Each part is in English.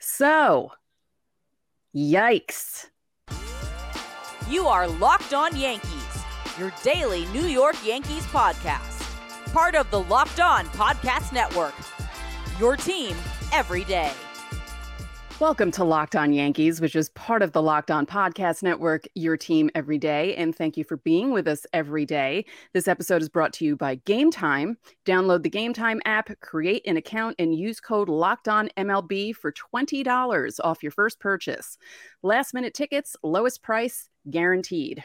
So, yikes. You are Locked On Yankees, your daily New York Yankees podcast. Part of the Locked On Podcast Network. Your team every day. Welcome to Locked On Yankees, which is part of the Locked On Podcast Network, your team every day. And thank you for being with us every day. This episode is brought to you by Game Time. Download the Game Time app, create an account, and use code Locked On MLB for $20 off your first purchase. Last minute tickets, lowest price, guaranteed.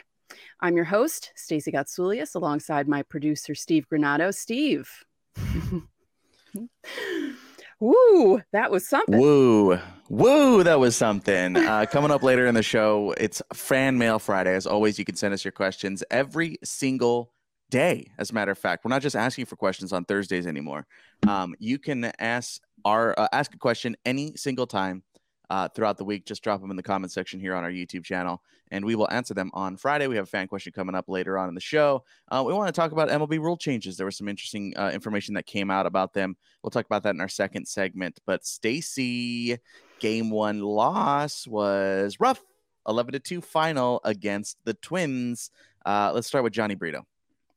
I'm your host, Stacey Gotsoulias, alongside my producer, Steve Granado. Steve. Woo, that was something. Woo, woo, that was something. Uh, coming up later in the show, it's Fan Mail Friday. As always, you can send us your questions every single day. As a matter of fact, we're not just asking for questions on Thursdays anymore. Um, you can ask our uh, ask a question any single time uh, throughout the week. Just drop them in the comment section here on our YouTube channel, and we will answer them on Friday. We have a fan question coming up later on in the show. Uh, we want to talk about MLB rule changes. There was some interesting uh, information that came out about them. We'll talk about that in our second segment. But Stacy, game one loss was rough. 11 to 2 final against the Twins. Uh, let's start with Jhony Brito.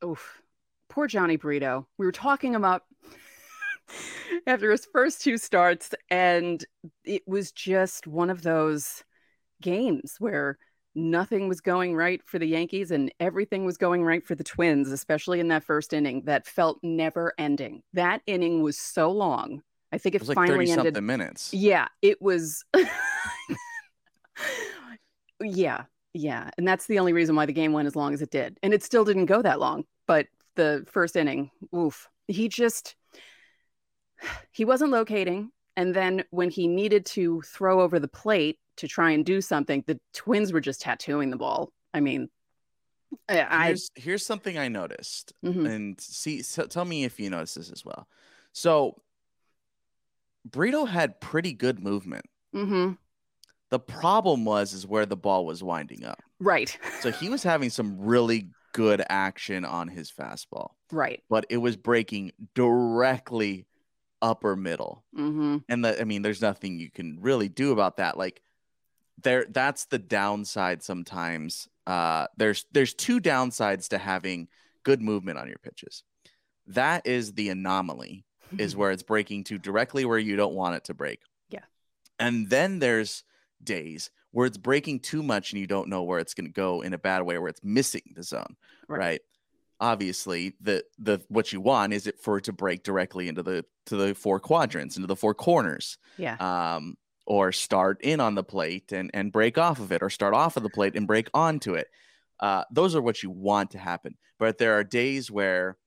Oof. Poor Jhony Brito. We were talking about after his first two starts, and it was just one of those games where nothing was going right for the Yankees and everything was going right for the Twins, especially in that first inning that felt never ending. That inning was so long. I think it, It like finally 30 ended. something minutes. Yeah, it was. yeah, yeah. And that's the only reason why the game went as long as it did. And it still didn't go that long. But the first inning, oof, he just, he wasn't locating. And then when he needed to throw over the plate to try and do something, the twins were just tattooing the ball. I mean, I, here's, here's something I noticed, Mhm. and see, so tell me if you notice this as well. So, Brito had pretty good movement. mhm. The problem was is where the ball was winding up. right, So he was having some really good action on his fastball, right. but it was breaking directly upper middle. hmm And the, I mean, there's nothing you can really do about that. Like there, that's the downside sometimes. Uh, there's there's two downsides to having good movement on your pitches. That is the anomaly, is where it's breaking to directly where you don't want it to break. Yeah. And then there's days where it's breaking too much and you don't know where it's going to go in a bad way, where it's missing the zone. Right. right? Obviously, the the what you want is it for it to break directly into the to the four quadrants, into the four corners, yeah. um, or start in on the plate and and break off of it, or start off of the plate and break onto it. Uh, those are what you want to happen. But there are days where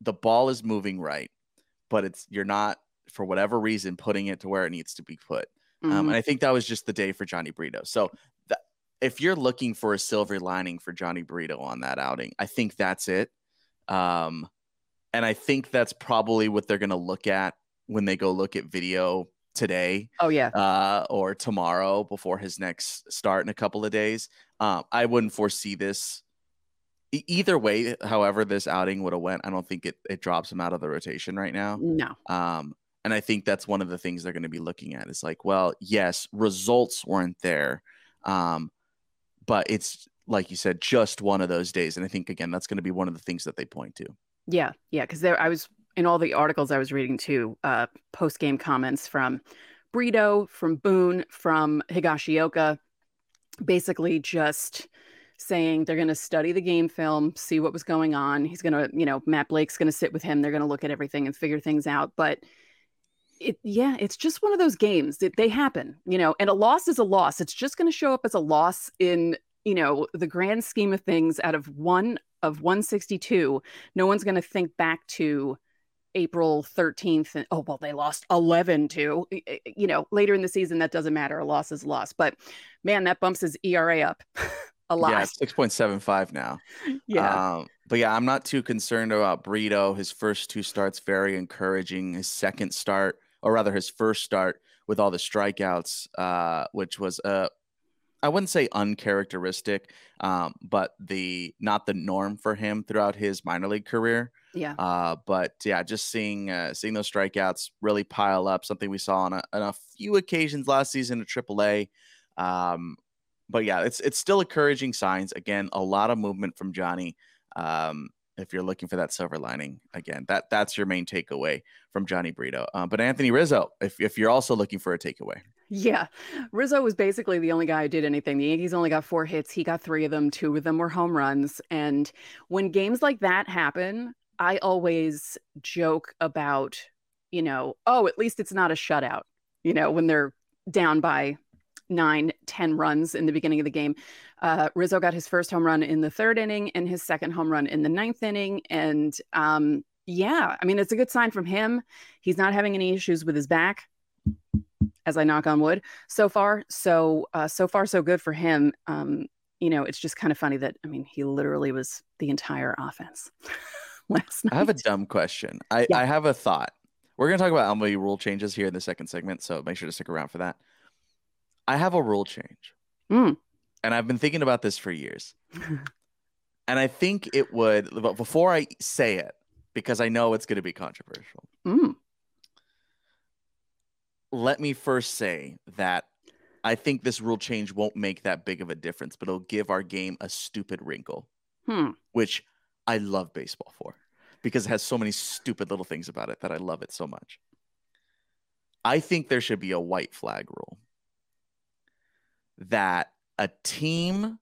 the ball is moving right, but it's you're not for whatever reason putting it to where it needs to be put. Um, Mhm. and I think that was just the day for Jhony Brito. So th- if you're looking for a silver lining for Jhony Brito on that outing, I think that's it. Um, and I think that's probably what they're going to look at when they go look at video today oh yeah. uh, or tomorrow before his next start in a couple of days. Um, I wouldn't foresee this. Either way, however this outing would have went, I don't think it, it drops him out of the rotation right now. No. Um, and I think that's one of the things they're going to be looking at is like, well, yes, results weren't there. Um, but it's like you said, just one of those days. And I think again, that's going to be one of the things that they point to. Yeah, yeah, because there I was in all the articles I was reading too, uh, post game comments from Brito, from Boone, from Higashioka, basically just saying they're going to study the game film, see what was going on. He's going to, you know, Matt Blake's going to sit with him. They're going to look at everything and figure things out. But it, yeah, it's just one of those games that they happen, you know, and a loss is a loss. It's just going to show up as a loss in, you know, the grand scheme of things out of one of 162 no one's going to think back to April 13th and oh well they lost 11 to you know later in the season that doesn't matter a loss is a loss but man that bumps his ERA up a lot Yeah, six point seven five now. yeah Um, but yeah, I'm not too concerned about Brito. His first two starts very encouraging. His second start, or rather his first start with all the strikeouts, uh, which was uh, I wouldn't say uncharacteristic, um, but the not the norm for him throughout his minor league career. Yeah. Uh, but yeah, just seeing uh, seeing those strikeouts really pile up, something we saw on a, on a few occasions last season at AAA. Um, but yeah, it's it's still encouraging signs. Again, a lot of movement from Jhony. Um, if you're looking for that silver lining, again, that that's your main takeaway from Jhony Brito. Uh, but Anthony Rizzo, if if you're also looking for a takeaway, Yeah. Rizzo was basically the only guy who did anything. The Yankees only got four hits. He got three of them. Two of them were home runs. And when games like that happen, I always joke about, you know, oh, at least it's not a shutout, you know, when they're down by nine, ten runs in the beginning of the game. Uh, Rizzo got his first home run in the third inning and his second home run in the ninth inning. And um, yeah, I mean, it's a good sign from him. He's not having any issues with his back as I knock on wood so far. So uh, so far so good for him. Um, you know, it's just kind of funny that I mean he literally was the entire offense last night. I have a dumb question. I, Yeah. I have a thought. We're gonna talk about MLB rule changes here in the second segment, so make sure to stick around for that. I have a rule change, Mm. and I've been thinking about this for years. and I think it would. But before I say it, because I know it's going to be controversial, Mm. let me first say that I think this rule change won't make that big of a difference, but it'll give our game a stupid wrinkle, Hmm. which I love baseball for because it has so many stupid little things about it that I love it so much. I think there should be a white flag rule that a team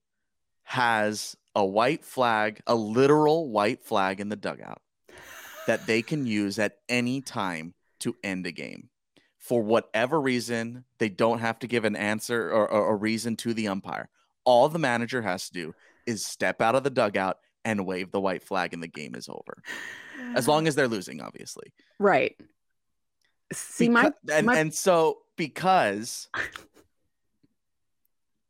has a white flag, a literal white flag in the dugout that they can use at any time to end a game. For whatever reason, they don't have to give an answer or, or a reason to the umpire. All the manager has to do is step out of the dugout and wave the white flag, and the game is over. As long as they're losing, obviously. right. See my, Becau- and, my and so because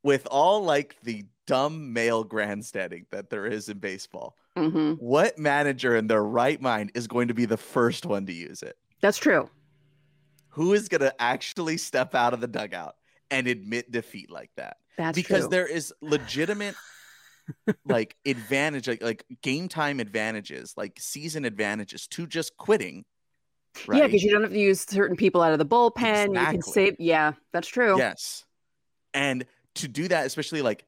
with all like the dumb male grandstanding that there is in baseball, Mhm. what manager in their right mind is going to be the first one to use it? that's true. Who is going to actually step out of the dugout and admit defeat like that? That's because true. there is legitimate like advantage like, like game time advantages like season advantages to just quitting right Yeah, because you don't have to use certain people out of the bullpen. You can save. Yeah, that's true. Yes. And to do that, especially like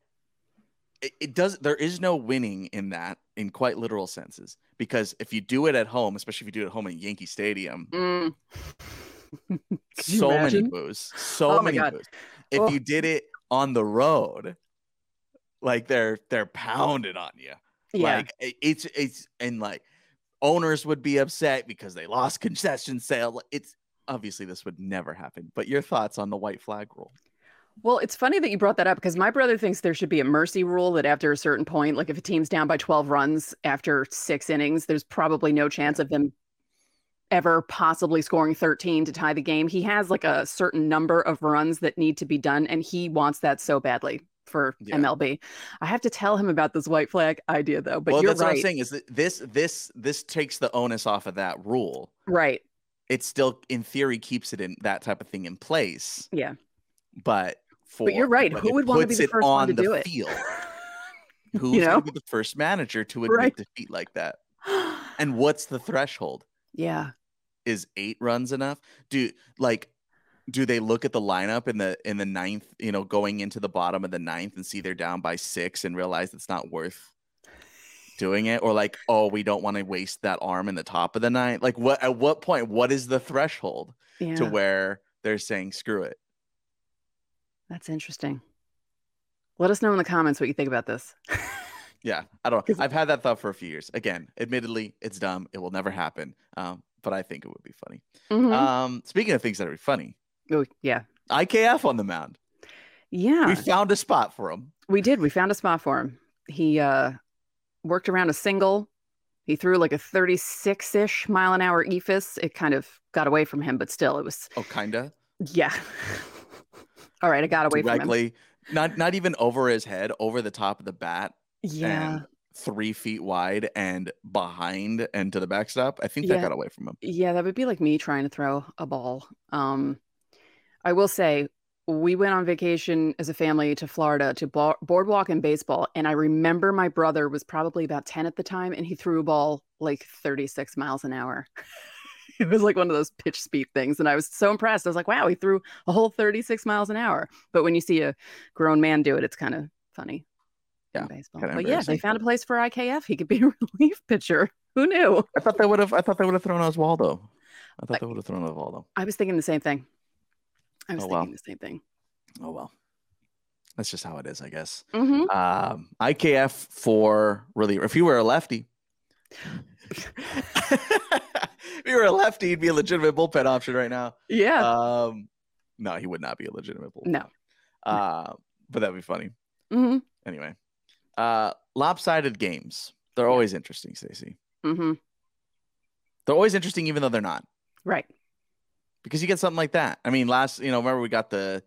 it, it does there is no winning in that in quite literal senses. Because if you do it at home, especially if you do it at home at Yankee Stadium, Mm. So many boos. So Oh many boos. If Oh. you did it on the road, like they're they're pounding on you. Yeah. Like it's it's and like owners would be upset because they lost concession sale. It's obviously this would never happen. But your thoughts on the white flag rule? Well, it's funny that you brought that up because my brother thinks there should be a mercy rule that after a certain point, like if a team's down by 12 runs after six innings, there's probably no chance of them ever possibly scoring 13 to tie the game. He has like a certain number of runs that need to be done, and he wants that so badly for Yeah. MLB. I have to tell him about this white flag idea though, but well, you're that's what I'm right. saying is that this this this takes the onus off of that rule. Right. It still, in theory, keeps it in that type of thing in place. Yeah. But for But you're right. Who would want to be the first one to do it? field? Who's know? to be the first manager to admit Right. defeat like that? And what's the threshold? yeah. Is eight runs enough? Do like do they look at the lineup in the in the ninth, you know, going into the bottom of the ninth and see they're down by six and realize it's not worth doing it? Or like, oh, we don't want to waste that arm in the top of the ninth? Like what at what point, what is the threshold Yeah. to where they're saying screw it? That's interesting. Let us know in the comments what you think about this. Yeah, I don't 'Cause- I've had that thought for a few years. Again, admittedly, it's dumb. It will never happen. Um, but I think it would be funny. Mhm. Um, speaking of things that are funny, oh, yeah. IKF on the mound. Yeah. We found a spot for him. We did. We found a spot for him. He uh, worked around a single. He threw like a 36 ish mile an hour eephus. It kind of got away from him, but still, it was, Oh, kinda. yeah. All right. I got away from him. Directly, not not even over his head, over the top of the bat, Yeah. three feet wide and behind and to the backstop. I think that got away from him. Yeah. That would be like me trying to throw a ball. Um, I will say, we went on vacation as a family to Florida to bo- boardwalk and baseball. And I remember my brother was probably about 10 at the time and he threw a ball like 36 miles an hour. it was like one of those pitch speed things. And I was so impressed. I was like, wow, he threw a whole 36 miles an hour. But when you see a grown man do it, it's kind of funny. Yeah, baseball. kinda But yeah, they found a place for IKF. He could be a relief pitcher. Who knew? I thought they would have. I thought they would have thrown Oswaldo. I thought they would have thrown Oswaldo. I was thinking the same thing. I was Oh, thinking wow. the same thing. Oh well, that's just how it is, I guess. hmm Um, IKF for reliever. If you were a lefty, if you were a lefty, he'd be a legitimate bullpen option right now. Yeah. Um, no, he would not be a legitimate bullpen. no. Uh, but that'd be funny. hmm Anyway, uh, lopsided games. They're always interesting, Stacey. hmm They're always interesting, even though they're not. Right. because you get something like that. I mean, last you know, remember we got the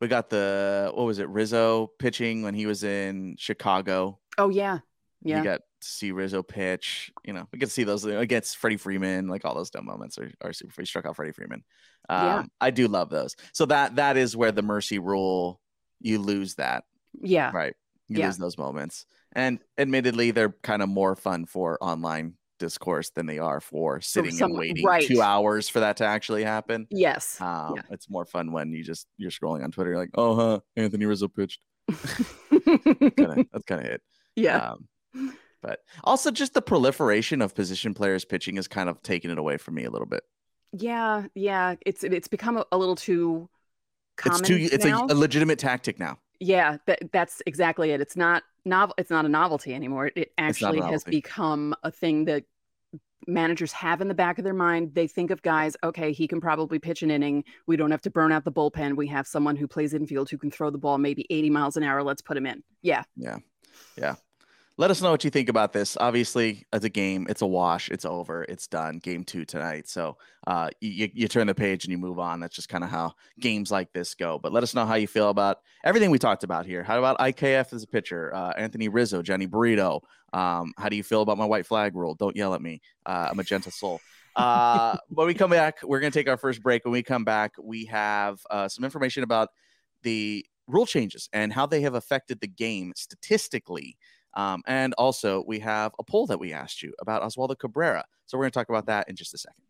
we got the what was it Rizzo pitching when he was in Chicago. Oh yeah. Yeah. You got to see Rizzo pitch. You know, we get to see those against Freddie Freeman. Like all those dumb moments are, are super. He struck out Freddie Freeman. Um, Yeah. I do love those. So that that is where the mercy rule you lose that yeah. right. You Yeah. lose those moments, and admittedly, they're kind of more fun for online discourse than they are for sitting some- and waiting right. two hours for that to actually happen. Yes. Um, Yeah. It's more fun when you just you're scrolling on Twitter, you're like, oh, huh, Anthony Rizzo pitched. That's kind of it. yeah. Um, but also just the proliferation of position players pitching is kind of taking it away from me a little bit. yeah. Yeah. It's it's become a, a little too common it's too it's a, a legitimate tactic now. yeah. That that's exactly it. It's not novel. It's not a novelty anymore. It, it actually has become a thing that managers have in the back of their mind. They think of guys. Okay, he can probably pitch an inning. We don't have to burn out the bullpen. We have someone who plays infield who can throw the ball maybe 80 miles an hour. Let's put him in. Yeah. Yeah. Yeah. Let us know what you think about this. Obviously, as a game, it's a wash. It's over. It's done. Game two tonight. So uh, you, you turn the page and you move on. That's just kind of how games like this go. But let us know how you feel about everything we talked about here. How about IKF as a pitcher? Uh, Anthony Rizzo, Jhony Brito. Um, how do you feel about my white flag rule? Don't yell at me. Uh, I'm a gentle soul. Uh, when we come back, we're going to take our first break. When we come back, we have uh, some information about the rule changes and how they have affected the game statistically. Um, and also, we have a poll that we asked you about Oswaldo Cabrera. So we're going to talk about that in just a second.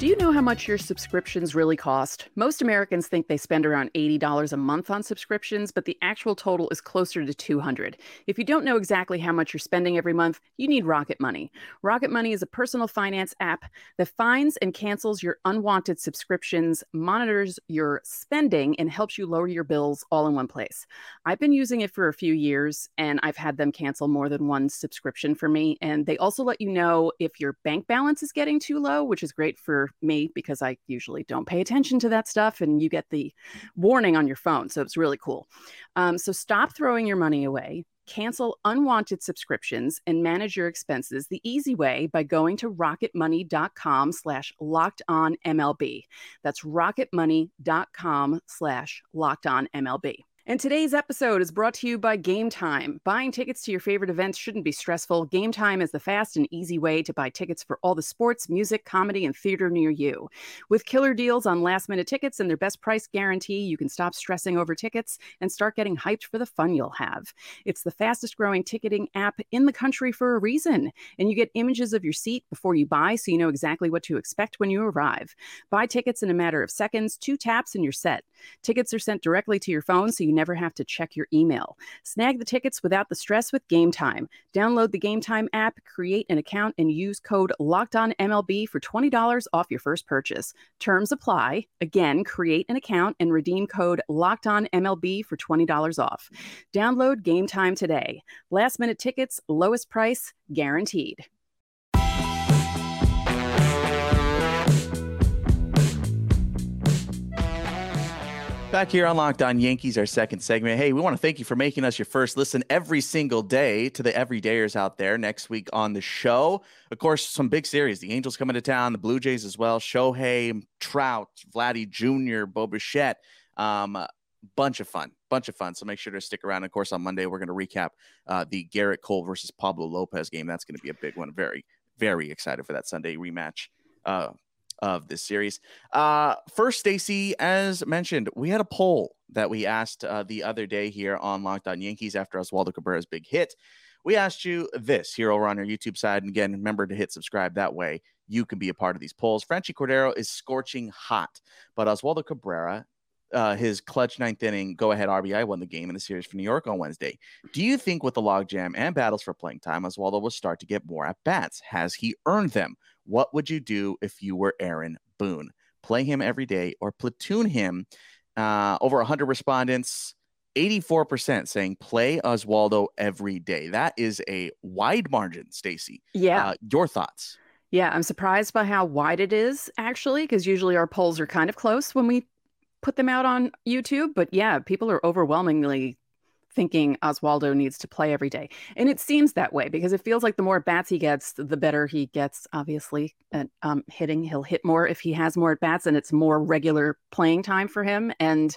Do you know how much your subscriptions really cost? Most Americans think they spend around $80 a month on subscriptions, but the actual total is closer to 200. If you don't know exactly how much you're spending every month, you need Rocket Money. Rocket Money is a personal finance app that finds and cancels your unwanted subscriptions, monitors your spending, and helps you lower your bills all in one place. I've been using it for a few years and I've had them cancel more than one subscription for me. And they also let you know if your bank balance is getting too low, which is great for me because I usually don't pay attention to that stuff. And you get the warning on your phone. So it's really cool. Um, so stop throwing your money away. Cancel unwanted subscriptions and manage your expenses the easy way by going to rocketmoney.com slash locked on MLB. That's rocketmoney.com slash locked on MLB. And today's episode is brought to you by Game Time. Buying tickets to your favorite events shouldn't be stressful. Game Time is the fast and easy way to buy tickets for all the sports, music, comedy, and theater near you. With killer deals on last minute tickets and their best price guarantee, you can stop stressing over tickets and start getting hyped for the fun you'll have. It's the fastest growing ticketing app in the country for a reason. And you get images of your seat before you buy so you know exactly what to expect when you arrive. Buy tickets in a matter of seconds, two taps, and you're set. Tickets are sent directly to your phone so you never have to check your email. Snag the tickets without the stress with Game Time. Download the Game Time app, create an account, and use code LOCKEDONMLB for $20 off your first purchase. Terms apply. Again, create an account and redeem code LOCKEDONMLB for $20 off. Download Game Time today. Last minute tickets, lowest price, guaranteed. Back here on Locked On Yankees, our second segment. Hey, we want to thank you for making us your first listen every single day to the everydayers out there. Next week on the show, of course, some big series. The Angels coming to town, the Blue Jays as well. Shohei, Trout, Vladdy Jr., Bo Bichette. Um, bunch of fun, bunch of fun. So make sure to stick around. Of course, on Monday we're going to recap uh, the Gerrit Cole versus Pablo Lopez game. That's going to be a big one. Very very excited for that Sunday rematch uh, of this series. Uh, first, Stacy, as mentioned, we had a poll that we asked uh, the other day here on Locked Yankees after Oswaldo Cabrera's big hit. We asked you this here over on our YouTube side. And again, remember to hit subscribe. That way you can be a part of these polls. Franchy Cordero is scorching hot, but Oswaldo Cabrera uh, his clutch ninth inning go ahead RBI won the game in the series for New York on Wednesday. Do you think with the logjam and battles for playing time, Oswaldo will start to get more at bats? Has he earned them? What would you do if you were Aaron Boone? Play him every day or platoon him? Uh, over 100 respondents, 84% saying play Oswaldo every day. That is a wide margin, Stacy. Yeah. Uh, your thoughts? Yeah, I'm surprised by how wide it is actually, because usually our polls are kind of close when we put them out on YouTube. But yeah, people are overwhelmingly thinking Oswaldo needs to play every day. And it seems that way because it feels like the more bats he gets, the better he gets, obviously, at um, hitting. He'll hit more if he has more at bats and it's more regular playing time for him. And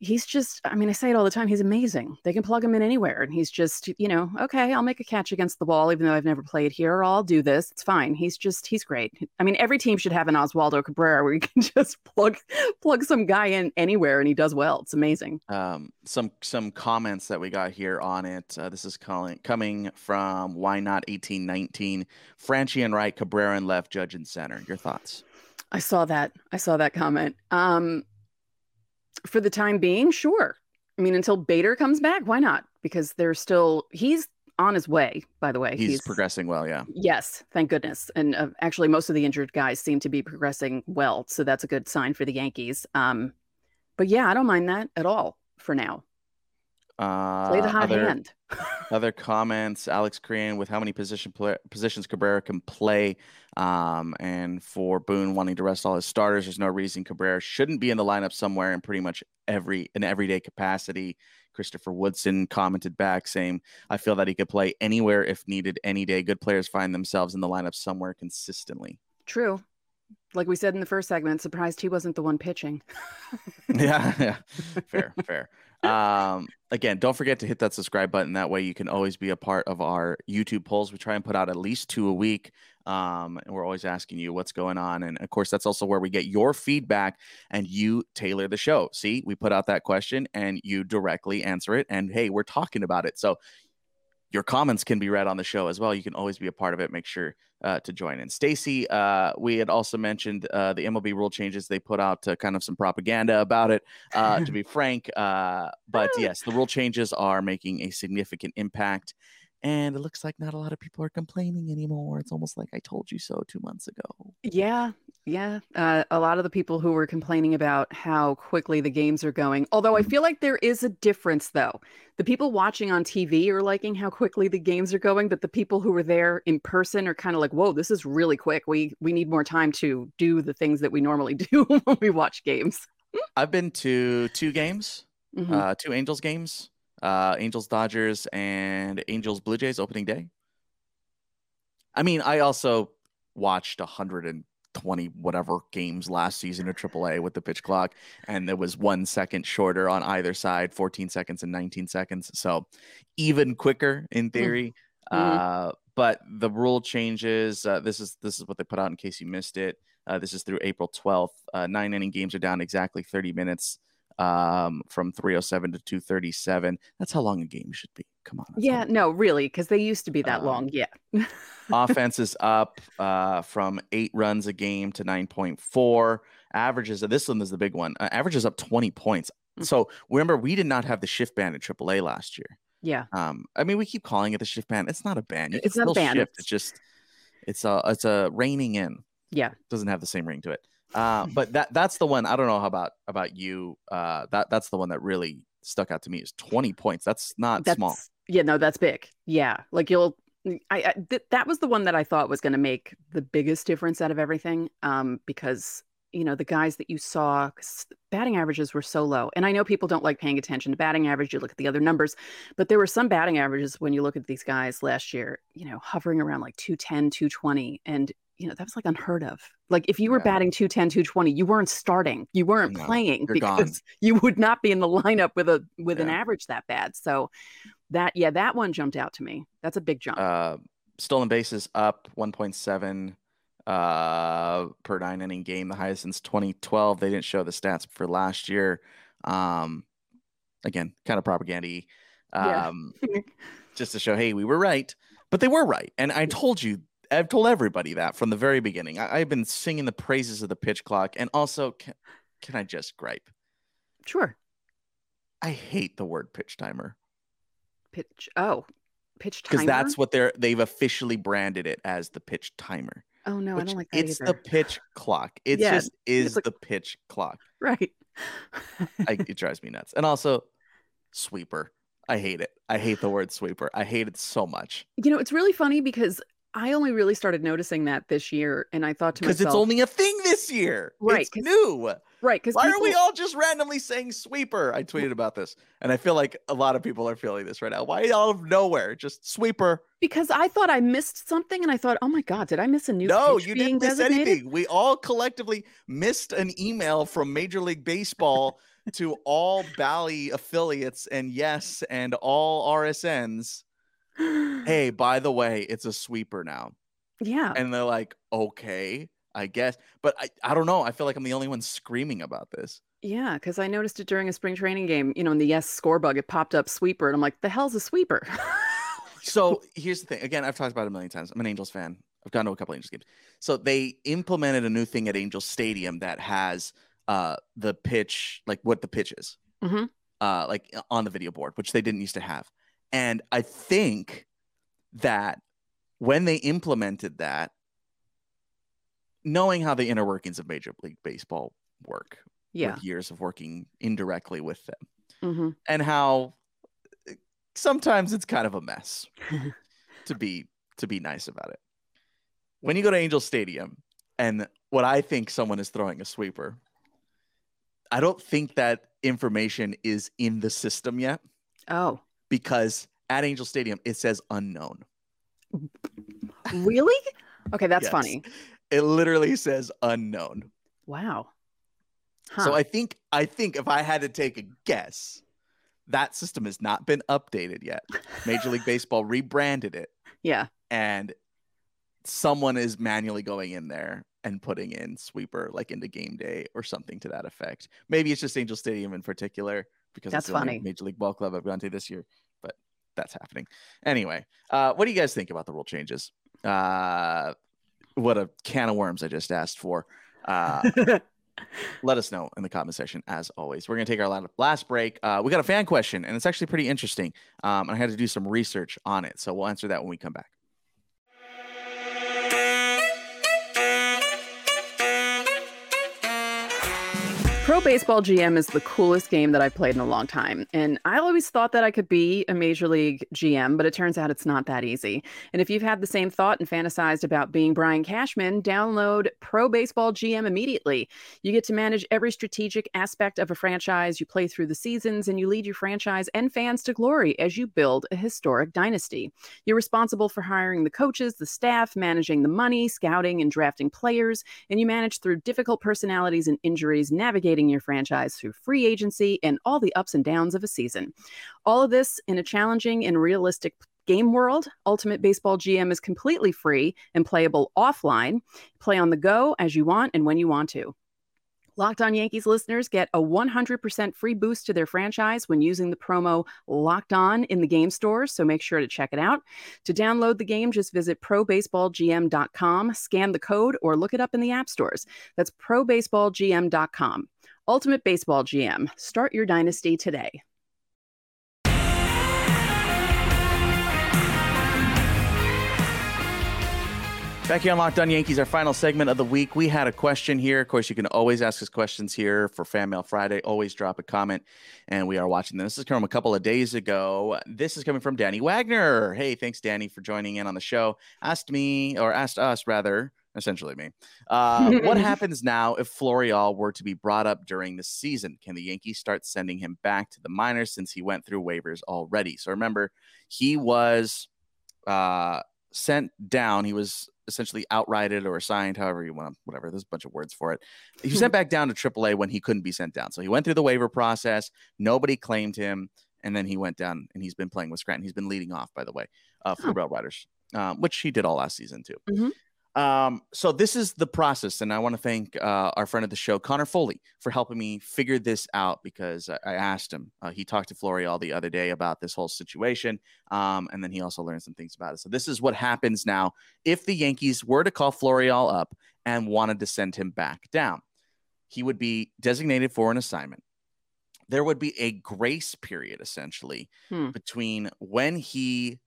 he's just i mean i say it all the time he's amazing. They can plug him in anywhere and he's just you know okay i'll make a catch against the wall even though i've never played here or i'll do this it's fine. He's just he's great. I mean every team should have an oswaldo cabrera where you can just plug plug some guy in anywhere and he does well. It's amazing. Um, some some comments that we got here on it uh, this is calling coming from why not 1819 Franchy and right cabrera and left judge and center. Your thoughts? I saw that. I saw that comment. Um for the time being, sure. I mean, until Bader comes back, why not? Because they're still he's on his way. By the way, he's, he's progressing well. Yeah. Yes, thank goodness. And uh, actually, most of the injured guys seem to be progressing well, so that's a good sign for the Yankees. Um, but yeah, I don't mind that at all for now. Uh, Play the hot other, hand. other comments, Alex Korean with how many position play, positions Cabrera can play, um, and for Boone wanting to rest all his starters, there's no reason Cabrera shouldn't be in the lineup somewhere in pretty much every an everyday capacity. Christopher Woodson commented back saying, "I feel that he could play anywhere if needed, any day. Good players find themselves in the lineup somewhere consistently." True. Like we said in the first segment, surprised he wasn't the one pitching. yeah, yeah, fair, fair um, again, don't forget to hit that subscribe button. That way, you can always be a part of our YouTube polls. We try and put out at least two a week. Um, and we're always asking you what's going on. And of course, that's also where we get your feedback and you tailor the show. See, we put out that question and you directly answer it. And hey, we're talking about it. So your comments can be read on the show as well. You can always be a part of it. Make sure uh, to join in. Stacy, uh, we had also mentioned uh, the MLB rule changes. They put out uh, kind of some propaganda about it, uh, to be frank. Uh, but yes, the rule changes are making a significant impact. And it looks like not a lot of people are complaining anymore. It's almost like I told you so two months ago. Yeah, yeah. Uh, a lot of the people who were complaining about how quickly the games are going. Although I feel like there is a difference, though. The people watching on TV are liking how quickly the games are going, but the people who were there in person are kind of like, "Whoa, this is really quick. We we need more time to do the things that we normally do when we watch games." I've been to two games, mm-hmm. uh, two Angels games uh, Angels Dodgers and Angels Blue Jays opening day. I mean, I also watched 120 whatever games last season of AAA with the pitch clock, and it was one second shorter on either side 14 seconds and 19 seconds. So even quicker in mm-hmm. theory. Mm-hmm. Uh, but the rule changes. Uh, this is this is what they put out in case you missed it. Uh, this is through April 12th. Uh, nine inning games are down exactly 30 minutes um, from 307 to 237. That's how long a game should be. Come on. Yeah, no, really, because they used to be that um, long. Yeah. offense is up uh, from eight runs a game to 9.4. Averages, this one is the big one. Uh, averages up 20 points. Mm-hmm. So remember, we did not have the shift band in AAA last year. Yeah. Um, I mean, we keep calling it the shift band. It's not a. You it's not a band. Shift. It's just, it's a, it's a reining in. Yeah. It doesn't have the same ring to it. Uh, but that that's the one. I don't know how about about you. Uh, that that's the one that really stuck out to me. Is twenty points. That's not that's, small. Yeah, no, that's big. Yeah, like you'll. I, I th- that was the one that I thought was going to make the biggest difference out of everything. Um, because you know the guys that you saw batting averages were so low and i know people don't like paying attention to batting average you look at the other numbers but there were some batting averages when you look at these guys last year you know hovering around like 210 220 and you know, that was like unheard of. Like if you were yeah. batting 210, 220, you weren't starting, you weren't no, playing because gone. you would not be in the lineup with a with yeah. an average that bad. So that yeah, that one jumped out to me. That's a big jump. Uh, stolen bases up 1.7 uh, per nine inning game, the highest since 2012. They didn't show the stats for last year. Um, again, kind of propaganda. Um, yeah. just to show, hey, we were right, but they were right. And I told you, I've told everybody that from the very beginning. I, have been singing the praises of the pitch clock. And also, can, can I just gripe? Sure. I hate the word pitch timer. Pitch. Oh, pitch timer. Because that's what they're they've officially branded it as the pitch timer. Oh no, I don't like that. It's either. the pitch clock. It yeah, just is like, the pitch clock. Right. I, it drives me nuts. And also, sweeper. I hate it. I hate the word sweeper. I hate it so much. You know, it's really funny because I only really started noticing that this year, and I thought to myself, because it's only a thing this year, right? It's new, right? Because why people... are we all just randomly saying sweeper? I tweeted about this, and I feel like a lot of people are feeling this right now. Why out of nowhere, just sweeper? Because I thought I missed something, and I thought, oh my god, did I miss a new? No, you didn't miss designated? anything. We all collectively missed an email from Major League Baseball to all Bally affiliates, and yes, and all RSNs hey, by the way, it's a sweeper now. Yeah. And they're like, okay, I guess. But I, I don't know. I feel like I'm the only one screaming about this. Yeah, because I noticed it during a spring training game. You know, in the yes score bug, it popped up sweeper. And I'm like, the hell's a sweeper? so here's the thing. Again, I've talked about it a million times. I'm an Angels fan. I've gone to a couple Angels games. So they implemented a new thing at Angels Stadium that has uh the pitch, like what the pitch is. Mm-hmm. Uh, like on the video board, which they didn't used to have. And I think that when they implemented that, knowing how the inner workings of Major League Baseball work, yeah, years of working indirectly with them, mm-hmm. and how eh, sometimes it's kind of a mess, to be to be nice about it. When you go to Angel Stadium, and what I think someone is throwing a sweeper, I don't think that information is in the system yet. Oh, because at Angel Stadium it says unknown. Really? Okay, that's yes. funny. It literally says unknown. Wow. Huh. So I think I think if I had to take a guess, that system has not been updated yet. Major League Baseball rebranded it. Yeah. And someone is manually going in there and putting in sweeper like into game day or something to that effect. Maybe it's just Angel Stadium in particular because that's funny. Major League Ball Club I've gone to this year, but that's happening. Anyway, uh, what do you guys think about the rule changes? Uh, what a can of worms I just asked for. Uh, let us know in the comment section as always. We're going to take our last break. Uh, we got a fan question, and it's actually pretty interesting. Um, I had to do some research on it, so we'll answer that when we come back. Pro Baseball GM is the coolest game that I've played in a long time. And I always thought that I could be a Major League GM, but it turns out it's not that easy. And if you've had the same thought and fantasized about being Brian Cashman, download Pro Baseball GM immediately. You get to manage every strategic aspect of a franchise, you play through the seasons, and you lead your franchise and fans to glory as you build a historic dynasty. You're responsible for hiring the coaches, the staff, managing the money, scouting and drafting players, and you manage through difficult personalities and injuries, navigating your franchise through free agency and all the ups and downs of a season. All of this in a challenging and realistic game world. Ultimate Baseball GM is completely free and playable offline. Play on the go as you want and when you want to. Locked On Yankees listeners get a 100% free boost to their franchise when using the promo Locked On in the game stores, so make sure to check it out. To download the game, just visit probaseballgm.com, scan the code, or look it up in the app stores. That's probaseballgm.com. Ultimate Baseball GM. Start your dynasty today. Back here on Locked On Yankees, our final segment of the week. We had a question here. Of course, you can always ask us questions here for Fan Mail Friday. Always drop a comment, and we are watching them. This is from a couple of days ago. This is coming from Danny Wagner. Hey, thanks, Danny, for joining in on the show. Asked me, or asked us rather, essentially me. Uh, what happens now if Florial were to be brought up during the season? Can the Yankees start sending him back to the minors since he went through waivers already? So remember, he was uh, sent down. He was essentially outrighted or assigned, however you want, whatever. There's a bunch of words for it. He was sent back down to AAA when he couldn't be sent down. So he went through the waiver process. Nobody claimed him, and then he went down and he's been playing with Scranton. He's been leading off, by the way, uh, for oh. the Rail Riders um, which he did all last season too. Mhm. Um, so this is the process, and I want to thank uh, our friend of the show, Connor Foley, for helping me figure this out because I, I asked him. Uh, he talked to Florial the other day about this whole situation, um, and then he also learned some things about it. So this is what happens now if the Yankees were to call Florial up and wanted to send him back down. He would be designated for an assignment. There would be a grace period essentially Hmm. between when he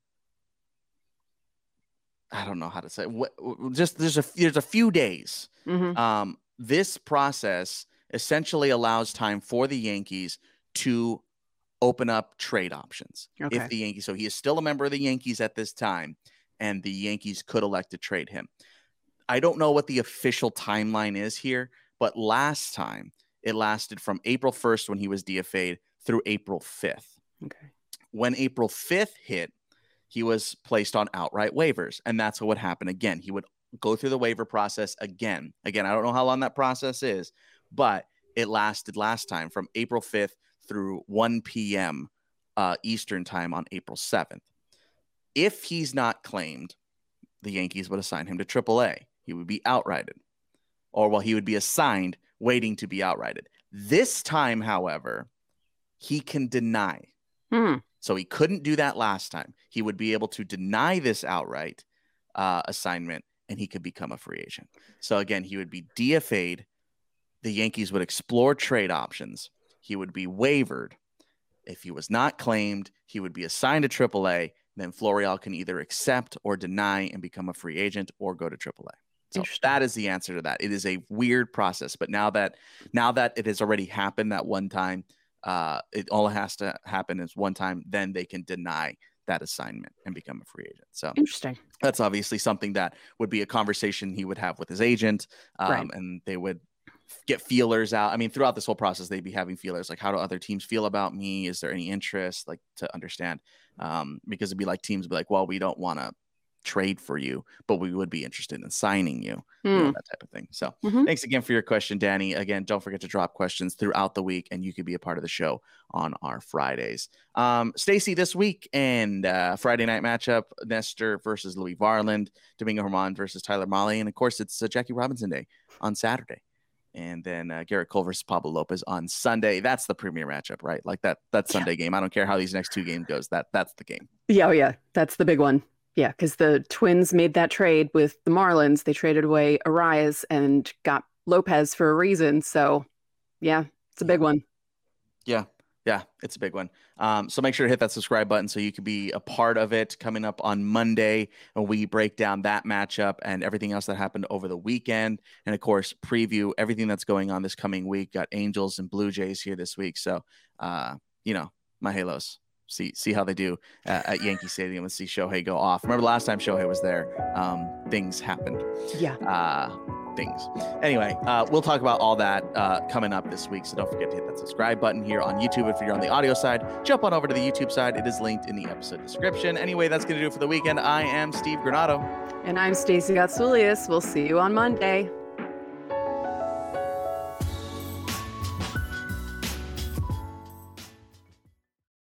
I don't know how to say what just there's a there's a few days. Mhm. Um, this process essentially allows time for the Yankees to open up trade options. Okay. If the Yankees, so he is still a member of the Yankees at this time, and the Yankees could elect to trade him. I don't know what the official timeline is here, but last time it lasted from April 1st when he was DFA'd through April 5th Okay. when April 5th hit, he was placed on outright waivers. And that's what would happen again. He would go through the waiver process again. Again, I don't know how long that process is, but it lasted last time from April 5th through 1 p.m. Uh, Eastern time on April 7th. If he's not claimed, the Yankees would assign him to AAA. He would be outrighted, or well, he would be assigned waiting to be outrighted. This time, however, he can deny. Hmm. So he couldn't do that last time. He would be able to deny this outright uh, assignment and he could become a free agent. So again, he would be DFA'd. The Yankees would explore trade options. He would be wavered. If he was not claimed, he would be assigned to AAA. Then Florial can either accept or deny and become a free agent or go to AAA. So that is the answer to that. It is a weird process, but now that now that it has already happened that one time, uh, it all has to happen is one time. Then they can deny that assignment and become a free agent. So Interesting. that's obviously something that would be a conversation he would have with his agent, um, Right. and they would get feelers out. I mean, throughout this whole process, they'd be having feelers like, how do other teams feel about me? Is there any interest? Like to understand, um, because it'd be like teams would be like, well, we don't want to trade for you, but we would be interested in signing you, you know, Hmm. that type of thing. So Mhm. thanks again for your question, Danny. Again, don't forget to drop questions throughout the week, and you could be a part of the show on our Fridays. Um, Stacy, this week and uh, Friday night matchup: Nestor versus Louie Varland, Domingo Germán versus Tyler Mahle, and of course, it's uh, Jackie Robinson Day on Saturday. And then uh, Gerrit Cole versus Pablo Lopez on Sunday. That's the premier matchup, right? Like that. That Yeah. Sunday game. I don't care how these next two games goes. That that's the game. Yeah, oh yeah, that's the big one. Yeah, because the Twins made that trade with the Marlins. They traded away Arraez and got Lopez for a reason. So, yeah, it's a big one. Yeah, yeah, it's a big one. Um, so make sure to hit that subscribe button so you can be a part of it coming up on Monday. And we break down that matchup and everything else that happened over the weekend. And of course, preview everything that's going on this coming week. Got Angels and Blue Jays here this week. So, uh, you know, my Halos. See, see how they do uh, at Yankee Stadium and see Shohei go off. Remember last time Shohei was there, um, things happened Yeah. uh, things. Anyway, uh, we'll talk about all that uh, coming up this week. So don't forget to hit that subscribe button here on YouTube. If you're on the audio side, jump on over to the YouTube side. It is linked in the episode description. Anyway, that's going to do it for the weekend. I am Steve Granado. And I'm Stacey Gotsoulias. We'll see you on Monday.